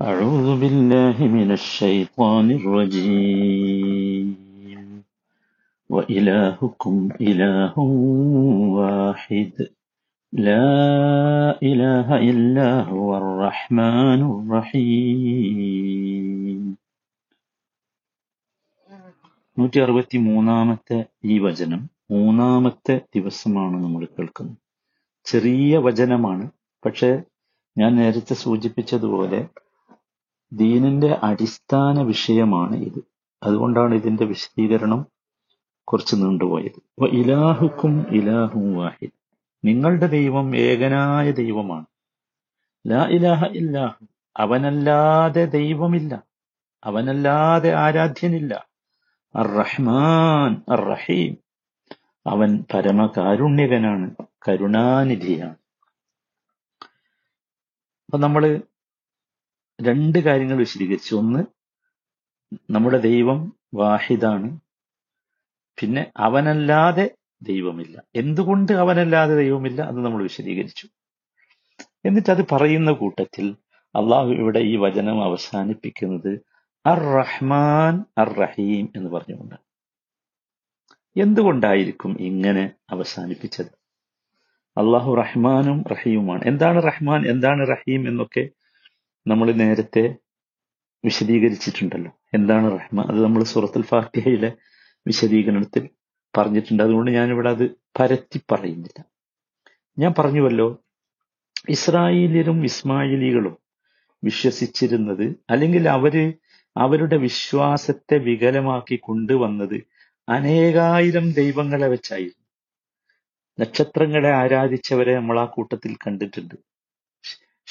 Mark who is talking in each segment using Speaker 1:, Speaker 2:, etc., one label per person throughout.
Speaker 1: أعوذ بالله من الشيطان الرجيم وإلهكم إله واحد لا إله إلا هو الرحمن الرحيم നൂറ്റി അറുപത്തി മൂന്നാമത്തെ ഈ വചനം മൂന്നാമത്തെ ദിവസമാണ് നമ്മൾ കേൾക്കുന്നത് ചെറിയ വചനമാണ് പക്ഷെ ഞാൻ നേരത്തെ സൂചിപ്പിച്ചതുപോലെ ദീനിന്റെ അടിസ്ഥാന വിഷയമാണ് ഇത്. അതുകൊണ്ടാണ് ഇതിന്റെ വിശദീകരണം കുറച്ച് നീണ്ടുപോയത്. അപ്പൊ ഇലാഹുക്കും ഇലാഹു വാഹിദ്. നിങ്ങളുടെ ദൈവം ഏകനായ ദൈവമാണ്. ലാ ഇലാഹ ഇല്ലാഹു അവനല്ലാതെ ദൈവമില്ല. അവനല്ലാതെ ആരാധ്യനില്ല. അർ റഹ്മാൻ റഹീം അവൻ പരമകാരുണ്യകനാണ് കരുണാനിധിയാണ്. അപ്പൊ നമ്മൾ രണ്ട് കാര്യങ്ങൾ വിശദീകരിച്ചു. ഒന്ന് നമ്മുടെ ദൈവം വാഹിദാണ്. പിന്നെ അവനല്ലാതെ ദൈവമില്ല. എന്തുകൊണ്ട് അവനല്ലാതെ ദൈവമില്ല അത് നമ്മൾ വിശദീകരിച്ചു. എന്നിട്ട് അത് പറയുന്ന കൂട്ടത്തിൽ അള്ളാഹു ഇവിടെ ഈ വചനം അവസാനിപ്പിക്കുന്നത് അർ റഹ്മാൻ അർ റഹീം എന്ന് പറഞ്ഞുകൊണ്ട്. എന്തുകൊണ്ടായിരിക്കും ഇങ്ങനെ അവസാനിപ്പിച്ചത്? അള്ളാഹു റഹ്മാനും റഹീമുമാണ്. എന്താണ് റഹ്മാൻ? എന്താണ് റഹീം എന്നൊക്കെ നമ്മൾ നേരത്തെ വിശദീകരിച്ചിട്ടുണ്ടല്ലോ. എന്താണ് റഹ്മ? അത് നമ്മൾ സുറത്തുൽ ഫാത്തിഹയിലെ വിശദീകരണത്തിൽ പറഞ്ഞിട്ടുണ്ട്. അതുകൊണ്ട് ഞാനിവിടെ അത് പരത്തി പറയുന്നില്ല. ഞാൻ പറഞ്ഞുവല്ലോ ഇസ്രായേലിലും ഇസ്മായിലികളും വിശ്വസിച്ചിരുന്നത് അല്ലെങ്കിൽ അവർ അവരുടെ വിശ്വാസത്തെ വികലമാക്കി കൊണ്ടുവന്നത് അനേകായിരം ദൈവങ്ങളെ വെച്ചായിരുന്നു. നക്ഷത്രങ്ങളെ ആരാധിച്ചവരെ നമ്മൾ ആ കൂട്ടത്തിൽ കണ്ടിട്ടുണ്ട്.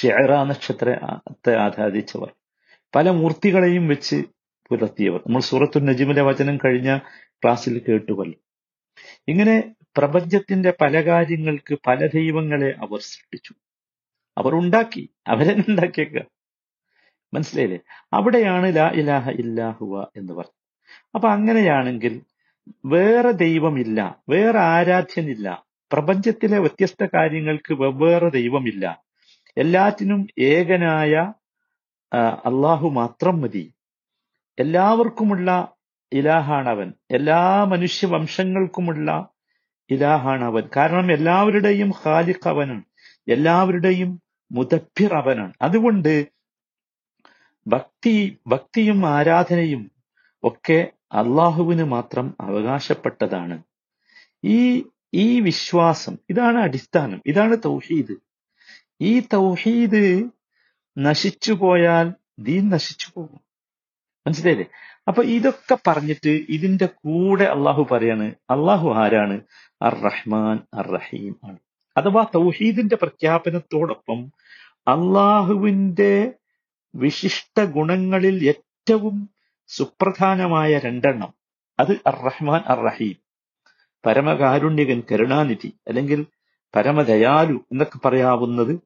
Speaker 1: ഷെയറ നക്ഷത്രത്തെ ആരാധിച്ചവർ. പല മൂർത്തികളെയും വെച്ച് പുലർത്തിയവർ. നമ്മൾ സൂറത്തു നജിമിലെ വചനം കഴിഞ്ഞ ക്ലാസ്സിൽ കേട്ടുവല്ലോ. ഇങ്ങനെ പ്രപഞ്ചത്തിന്റെ പല കാര്യങ്ങൾക്ക് പല ദൈവങ്ങളെ അവർ സൃഷ്ടിച്ചു. അവർ ഉണ്ടാക്കി. അവരെ ഉണ്ടാക്കിയേക്ക. മനസ്സിലായില്ലേ? അവിടെയാണ് ലാ ഇലാഹ ഇല്ലാഹുവ എന്ന് പറഞ്ഞു അപ്പൊ അങ്ങനെയാണെങ്കിൽ വേറെ ദൈവമില്ല. വേറെ ആരാധ്യനില്ല. പ്രപഞ്ചത്തിലെ വ്യത്യസ്ത കാര്യങ്ങൾക്ക് വെവ്വേറെ ദൈവമില്ല. എല്ലാറ്റിനും ഏകനായ അള്ളാഹു മാത്രം മതി. എല്ലാവർക്കുമുള്ള ഇലാഹാണ് അവൻ എല്ലാ മനുഷ്യവംശങ്ങൾക്കുമുള്ള ഇലാഹാണ് അവൻ കാരണം എല്ലാവരുടെയും ഖാലിഖ് അവനാണ് എല്ലാവരുടെയും മുദബ്ബിർ അവനാണ് അതുകൊണ്ട് ഭക്തി ഭക്തിയും ആരാധനയും ഒക്കെ അള്ളാഹുവിന് മാത്രം അവകാശപ്പെട്ടതാണ്. ഈ ഈ വിശ്വാസം ഇതാണ് അടിസ്ഥാനം ഇതാണ് തൗഹീദ്. ഈ തൗഹീദ് നശിച്ചു പോയാൽ ദീൻ നശിച്ചു പോകും. മനസ്സിലായില്ലേ? അപ്പൊ ഇതൊക്കെ പറഞ്ഞിട്ട് ഇതിന്റെ കൂടെ അള്ളാഹു പറയാണ് അള്ളാഹു ആരാണ്? അർ റഹ്മാൻ അർ റഹീം ആണ്. അഥവാ തൗഹീദിന്റെ പ്രഖ്യാപനത്തോടൊപ്പം അള്ളാഹുവിന്റെ വിശിഷ്ട ഗുണങ്ങളിൽ ഏറ്റവും സുപ്രധാനമായ രണ്ടെണ്ണം അത് അർ റഹ്മാൻ അർ റഹീം പരമകാരുണ്യകൻ കരുണാനിധി അല്ലെങ്കിൽ പരമദയാലു എന്നൊക്കെ പറയാവുന്നത്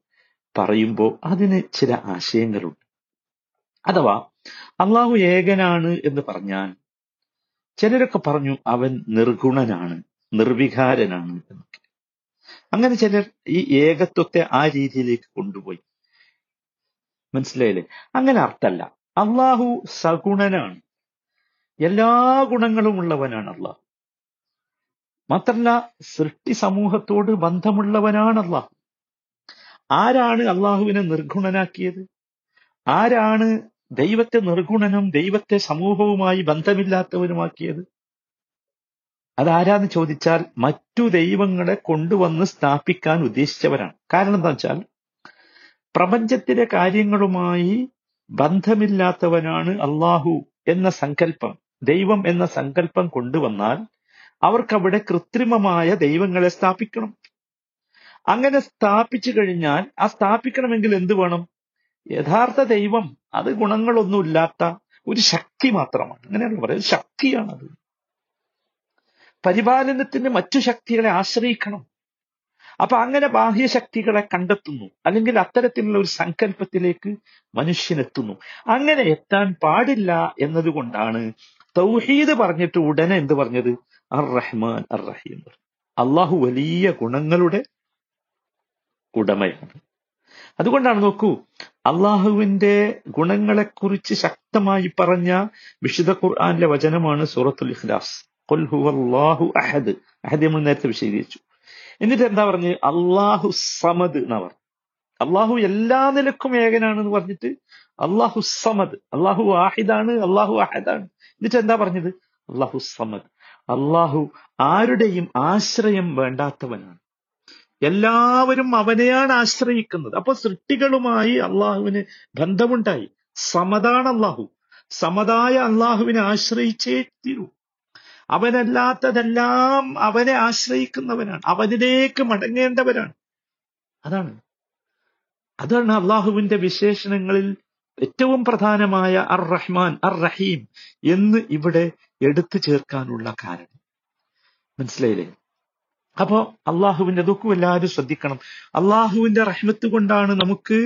Speaker 1: പറയുമ്പോൾ അതിന് ചില ആശയങ്ങളുണ്ട്. അഥവാ അള്ളാഹു ഏകനാണ് എന്ന് പറഞ്ഞാൽ ചിലരൊക്കെ പറഞ്ഞു അവൻ നിർഗുണനാണ് നിർവികാരനാണ് എന്നൊക്കെ. അങ്ങനെ ചിലർ ഈ ഏകത്വത്തെ ആ രീതിയിലേക്ക് കൊണ്ടുപോയി. മനസ്സിലായില്ലേ? അങ്ങനെ അർത്ഥമല്ല അള്ളാഹു സഗുണനാണ്. എല്ലാ ഗുണങ്ങളും ഉള്ളവനാണ് അള്ളാഹു മാത്രല്ല സൃഷ്ടി സമൂഹത്തോട് ബന്ധമുള്ളവനാണ് അള്ളാഹു ആരാണ് അള്ളാഹുവിനെ നിർഗുണനാക്കിയത്? ആരാണ് ദൈവത്തെ നിർഗുണനും ദൈവത്തെ സമൂഹവുമായി ബന്ധമില്ലാത്തവനുമാക്കിയത്? അതാരാന്ന് ചോദിച്ചാൽ മറ്റു ദൈവങ്ങളെ കൊണ്ടുവന്ന് സ്ഥാപിക്കാൻ ഉദ്ദേശിച്ചവരാണ്. കാരണം എന്താ വെച്ചാൽ പ്രപഞ്ചത്തിലെ കാര്യങ്ങളുമായി ബന്ധമില്ലാത്തവനാണ് അള്ളാഹു എന്ന സങ്കല്പം ദൈവം എന്ന സങ്കല്പം കൊണ്ടുവന്നാൽ അവർക്കവിടെ കൃത്രിമമായ ദൈവങ്ങളെ സ്ഥാപിക്കണം. അങ്ങനെ സ്ഥാപിച്ചു കഴിഞ്ഞാൽ ആ സ്ഥാപിക്കണമെങ്കിൽ എന്ത് വേണം? യഥാർത്ഥ ദൈവം അത് ഗുണങ്ങളൊന്നുമില്ലാത്ത ഒരു ശക്തി മാത്രമാണ്. അങ്ങനെയാണ് പറയുന്നത്. ശക്തിയാണത്. പരിപാലനത്തിന് മറ്റു ശക്തികളെ ആശ്രയിക്കണം. അപ്പൊ അങ്ങനെ ബാഹ്യ ശക്തികളെ കണ്ടെത്തുന്നു. അല്ലെങ്കിൽ അത്തരത്തിലുള്ള ഒരു സങ്കല്പത്തിലേക്ക് മനുഷ്യനെത്തുന്നു. അങ്ങനെ എത്താൻ പാടില്ല എന്നതുകൊണ്ടാണ് തൗഹീദ് പറഞ്ഞിട്ട് ഉടനെ എന്ത് പറഞ്ഞത്? അർ റഹ്മാൻ അർ റഹീം അള്ളാഹു വലിയ ഗുണങ്ങളുടെ ഉടമയാണ് അതുകൊണ്ടാണ് നോക്കൂ അള്ളാഹുവിന്റെ ഗുണങ്ങളെക്കുറിച്ച് ശക്തമായി പറഞ്ഞ വിശുദ്ധ ഖുർആാനിലെ വചനമാണ് സൂറത്തുൽ ഇഖ്ലാസ്. ഖുൽ ഹുവല്ലാഹു അഹദ്. അഹദ് നമ്മൾ നേരത്തെ വിശദീകരിച്ചു. എന്നിട്ട് എന്താ പറഞ്ഞ്? അള്ളാഹു സമദ് എന്നാ പറഞ്ഞു. അള്ളാഹു എല്ലാ നിലക്കും ഏകനാണെന്ന് പറഞ്ഞിട്ട് അള്ളാഹു സമദ്. അള്ളാഹു ആഹിദാണ് അള്ളാഹു അഹദാണ്. എന്നിട്ട് എന്താ പറഞ്ഞത്? അള്ളാഹു സമദ്. അള്ളാഹു ആരുടെയും ആശ്രയം വേണ്ടാത്തവനാണ്. എല്ലാവരും അവനെയാണ് ആശ്രയിക്കുന്നത്. അപ്പൊ സൃഷ്ടികളുമായി അള്ളാഹുവിന് ബന്ധമുണ്ടായി. സമതാണ് അള്ളാഹു. സമതായ അള്ളാഹുവിനെ ആശ്രയിച്ചേ തീരൂ അവനല്ലാത്തതെല്ലാം അവനെ ആശ്രയിക്കുന്നവനാണ്. അവനിലേക്ക് മടങ്ങേണ്ടവരാണ് അതാണ്. അതാണ് അള്ളാഹുവിന്റെ വിശേഷണങ്ങളിൽ ഏറ്റവും പ്രധാനമായ അർ റഹ്മാൻ അർ റഹീം എന്ന് ഇവിടെ എടുത്തു ചേർക്കാനുള്ള കാരണം. മനസ്സിലായില്ലേ? അപ്പോ അള്ളാഹുവിന്റെ ദുഃഖം എല്ലാവരും ശ്രദ്ധിക്കണം. അള്ളാഹുവിന്റെ റഹ്മത്ത് കൊണ്ടാണ് നമുക്ക്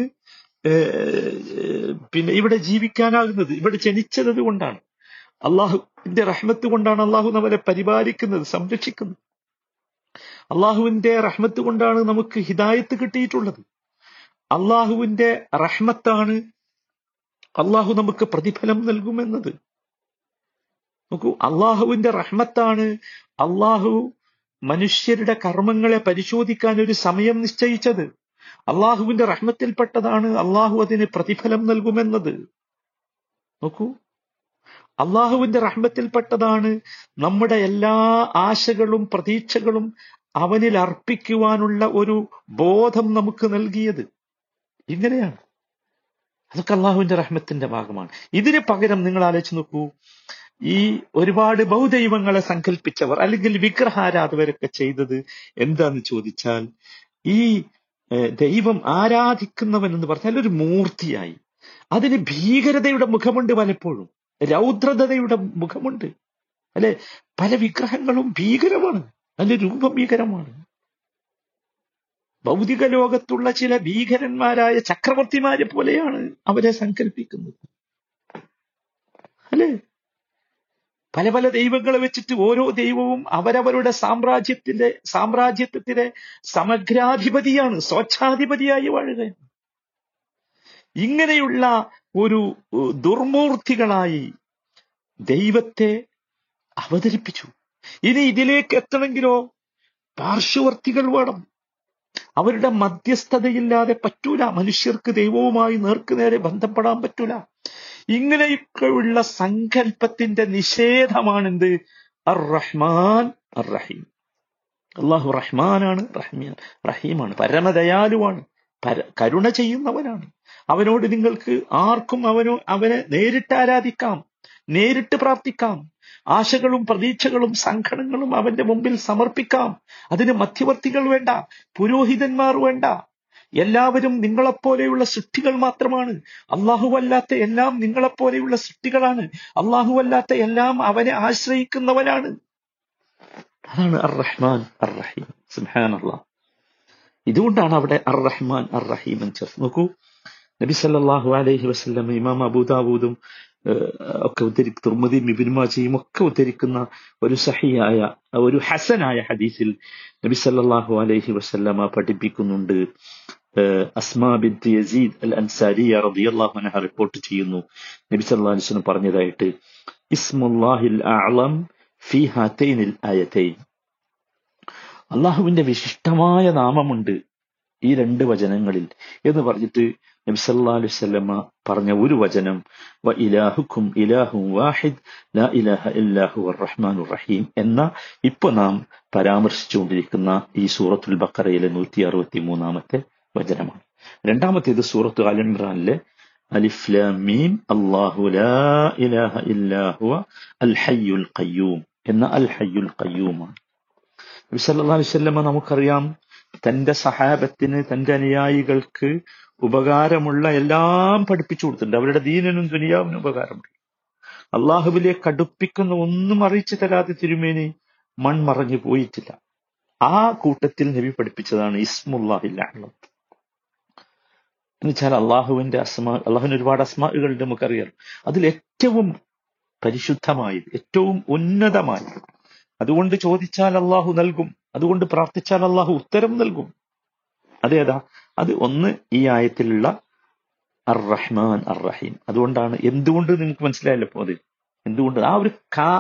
Speaker 1: പിന്നെ ഇവിടെ ജീവിക്കാനാകുന്നത് ഇവിടെ ജനിച്ചത് കൊണ്ടാണ്. അള്ളാഹുവിന്റെ റഹ്മത്ത് കൊണ്ടാണ് അള്ളാഹു നമ്മളെ പരിപാലിക്കുന്നത് സംരക്ഷിക്കുന്നത്. അള്ളാഹുവിന്റെ റഹ്മത്ത് കൊണ്ടാണ് നമുക്ക് ഹിദായത്ത് കിട്ടിയിട്ടുള്ളത്. അള്ളാഹുവിന്റെ റഹ്മത്താണ് അള്ളാഹു നമുക്ക് പ്രതിഫലം നൽകുമെന്നത്. നോക്കൂ അള്ളാഹുവിന്റെ റഹ്മത്താണ് അള്ളാഹു മനുഷ്യരുടെ കർമ്മങ്ങളെ പരിശോധിക്കാൻ ഒരു സമയം നിശ്ചയിച്ചത് അള്ളാഹുവിന്റെ റഹ്മത്തിൽപ്പെട്ടതാണ്. അള്ളാഹു അതിന് പ്രതിഫലം നൽകുമെന്നത്. നോക്കൂ. അള്ളാഹുവിന്റെ റഹ്മത്തിൽപ്പെട്ടതാണ് നമ്മുടെ എല്ലാ ആശകളും പ്രതീക്ഷകളും അവനിൽ അർപ്പിക്കുവാനുള്ള ഒരു ബോധം നമുക്ക് നൽകിയത്. ഇങ്ങനെയാണ്. അതൊക്കെ അള്ളാഹുവിന്റെ റഹ്മത്തിന്റെ ഭാഗമാണ്. ഇതിന് പകരം നിങ്ങൾ ആലോചിച്ച് നോക്കൂ. ഈ ഒരുപാട് ബഹുദൈവങ്ങളെ സങ്കല്പിച്ചവർ അല്ലെങ്കിൽ വിഗ്രഹാരാധകരൊക്കെ ചെയ്തത് എന്താന്ന് ചോദിച്ചാൽ ഈ ദൈവം ആരാധിക്കുന്നവൻ എന്ന് പറഞ്ഞാൽ ഒരു മൂർത്തിയായി. അതിന് ഭീകരതയുടെ മുഖമുണ്ട് പലപ്പോഴും. രൗദ്രതയുടെ മുഖമുണ്ട്. അല്ലെ? പല വിഗ്രഹങ്ങളും ഭീകരമാണ്. അതിന്റെ രൂപം ഭീകരമാണ്. ഭൗതിക ലോകത്തുള്ള ചില ഭീകരന്മാരായ ചക്രവർത്തിമാരെ പോലെയാണ് അവരെ സങ്കല്പിക്കുന്നത് അല്ലെ? പല പല ദൈവങ്ങളെ വെച്ചിട്ട് ഓരോ ദൈവവും അവരവരുടെ സാമ്രാജ്യത്തിന്റെ സാമ്രാജ്യത്വത്തിലെ സമഗ്രാധിപതിയാണ് സ്വച്ഛാധിപതിയായി വാഴുകയാണ് ഇങ്ങനെയുള്ള ഒരു ദുർമൂർത്തികളായി ദൈവത്തെ അവതരിപ്പിച്ചു. ഇനി ഇതിലേക്ക് എത്തണമെങ്കിലോ പാർശ്വവർത്തികൾ വേണം. അവരുടെ മധ്യസ്ഥതയില്ലാതെ പറ്റൂല. മനുഷ്യർക്ക് ദൈവവുമായി നേർക്കുനേരെ ബന്ധപ്പെടാൻ പറ്റൂല. ഇങ്ങനെയൊക്കെയുള്ള സങ്കല്പത്തിന്റെ നിഷേധമാണെന്ത്? അർ റഹ്മാൻ അർ റഹീം അള്ളാഹു റഹ്മാനാണ് റഹ്മിയ റഹീമാണ്. പരമദയാലുവാണ്. പര കരുണ ചെയ്യുന്നവനാണ്. അവനോട് നിങ്ങൾക്ക് ആർക്കും അവനോ അവനെ നേരിട്ട് ആരാധിക്കാം നേരിട്ട് പ്രാർത്ഥിക്കാം. ആശകളും പ്രതീക്ഷകളും സംഘടനകളും അവന്റെ മുമ്പിൽ സമർപ്പിക്കാം. അതിന് മധ്യവർത്തികൾ വേണ്ട പുരോഹിതന്മാർ വേണ്ട എല്ലാവരും നിങ്ങളെപ്പോലെയുള്ള സൃഷ്ടികൾ മാത്രമാണ്. അല്ലാത്ത എല്ലാം നിങ്ങളെപ്പോലെയുള്ള സൃഷ്ടികളാണ്. അല്ലാത്ത എല്ലാം അവനെ ആശ്രയിക്കുന്നവനാണ് അതാണ് അർ റഹ്മാൻ അർ റഹീം ഇതുകൊണ്ടാണ് അവിടെ അർ റഹ്മാൻ അർ റഹീം എന്ന് ചേർത്ത്. നോക്കൂ നബി സല്ലാഹു അലൈഹി വസ്ലം ഇമാം അബൂദാബൂദും ഒക്കെ ഉദ്ധരി തുർമുദിയും മിബിൻമാജിയും മാജയും ഒക്കെ ഉദ്ധരിക്കുന്ന ഒരു സഹിയായ ഒരു ഹസനായ ഹദീസിൽ നബി സല്ലാഹു അലൈഹി വസല്ലമ പഠിപ്പിക്കുന്നുണ്ട്. അസ്മാ ബിന്ത് യസീദ് അൽ അൻസാരിയ റളിയല്ലാഹു അൻഹ റിപ്പോർട്ട് ചെയ്യുന്നു. നബി സല്ലല്ലാഹു അലൈഹി വസല്ലം പറഞ്ഞതായിട്ട് ഇസ്മുല്ലാഹിൽ അഅളം ഫീ ഹാതൈനിൽ ആയതൈൻ. അള്ളാഹുവിന്റെ വിശിഷ്ടമായ നാമമുണ്ട് ഈ രണ്ട് വചനങ്ങളിൽ എന്ന് പറഞ്ഞിട്ട് നബി സല്ലല്ലാഹു അലൈഹി പറഞ്ഞ ഒരു വചനം വ ഇലാഹുക്കും ഇലാഹും വാഹിദ് ലാ ഇലാഹ ഇല്ലാഹു റഹ്മാനുർ റഹീം എന്ന ഇപ്പൊ നാം പരാമർശിച്ചുകൊണ്ടിരിക്കുന്ന ഈ സൂറത്തുൽ ബക്കറയിലെ നൂറ്റി അറുപത്തി മൂന്നാമത്തെ വചനമാണ്. രണ്ടാമത്തേത് സൂറത്ത് അലിമ്രാനിലെ അലിഫ്ലമീം അള്ളാഹു ഇലാഹ അൽ ഹയ്യുൽ ഖയ്യൂം എന്ന അൽ ഹയ്യുൽ ഖയ്യൂമാണ്. നബി സല്ലല്ലാഹു അലൈഹി വസല്ലമ നമുക്കറിയാം തന്റെ സഹാബത്തിന് തന്റെ അനുയായികൾക്ക് ഉപകാരമുള്ള എല്ലാം പഠിപ്പിച്ചു കൊടുത്തിട്ടുണ്ട്. അവരുടെ ദീനനും ദുനിയാവിനും ഉപകാരമുണ്ട്. അള്ളാഹുവിലേക്ക് അടുപ്പിക്കുന്ന ഒന്നും അറിയിച്ചു തരാതെ തിരുമേനി മൺമറഞ്ഞു പോയിട്ടില്ല. ആ കൂട്ടത്തിൽ നബി പഠിപ്പിച്ചതാണ് ഇസ്മുല്ലാഹിൽ അഅ്ലം എന്നുവെച്ചാൽ അള്ളാഹുവിന്റെ അസ്മ അള്ളാഹുവിന് ഒരുപാട് അസ്മാകളുണ്ട് നമുക്കറിയാം. അതിൽ ഏറ്റവും പരിശുദ്ധമായത് ഏറ്റവും ഉന്നതമായത്. അതുകൊണ്ട് ചോദിച്ചാൽ അള്ളാഹു നൽകും അതുകൊണ്ട് പ്രാർത്ഥിച്ചാൽ അള്ളാഹു ഉത്തരം നൽകും. അതേതാ അത് ഒന്ന് ഈ ആയത്തിലുള്ള അർ റഹ്മാൻ അർ റഹീം അതുകൊണ്ടാണ് എന്തുകൊണ്ട് നിങ്ങൾക്ക് മനസ്സിലായല്ലോ അത്? എന്തുകൊണ്ട്? ആ ഒരു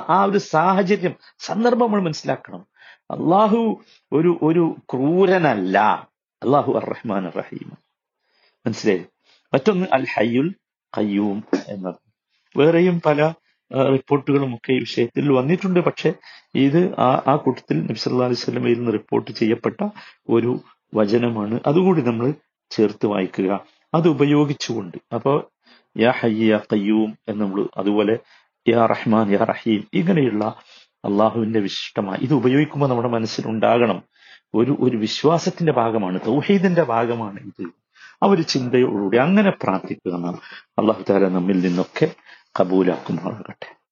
Speaker 1: ആ ഒരു സാഹചര്യം സന്ദർഭം നമ്മൾ മനസ്സിലാക്കണം. അള്ളാഹു ഒരു ഒരു ക്രൂരനല്ല. അള്ളാഹു അർ റഹ്മാൻ അർ റഹീം മനസ്സിലായി? മറ്റൊന്ന് അൽ ഹയ്യുൽ കയ്യൂം എന്നത്. വേറെയും പല റിപ്പോർട്ടുകളും ഒക്കെ ഈ വിഷയത്തിൽ വന്നിട്ടുണ്ട്. പക്ഷെ ഇത് ആ ആ കൂട്ടത്തിൽ നബി സല്ലല്ലാഹു അലൈഹി വസല്ലമയിൽ നിന്ന് റിപ്പോർട്ട് ചെയ്യപ്പെട്ട ഒരു വചനമാണ്. അതുകൂടി നമ്മൾ ചേർത്ത് വായിക്കുക. അത് ഉപയോഗിച്ചുകൊണ്ട്. അപ്പോൾ യാ ഹയ്യ യാ കയ്യൂം എന്ന് നമ്മൾ അതുപോലെ യാ റഹ്മാൻ യാ റഹീം ഇങ്ങനെയുള്ള അള്ളാഹുവിന്റെ വിശിഷ്ടമായി ഇത് ഉപയോഗിക്കുമ്പോൾ നമ്മുടെ മനസ്സിൽ ഉണ്ടാകണം. ഒരു ഒരു വിശ്വാസത്തിന്റെ ഭാഗമാണ് തൗഹീദിന്റെ ഭാഗമാണ് ഇത്. ആ ഒരു ചിന്തയോടുകൂടി അങ്ങനെ പ്രാർത്ഥിക്കുക നാം. അള്ളാഹു താല നമ്മിൽ നിന്നൊക്കെ കബൂലാക്കുമാറാകട്ടെ.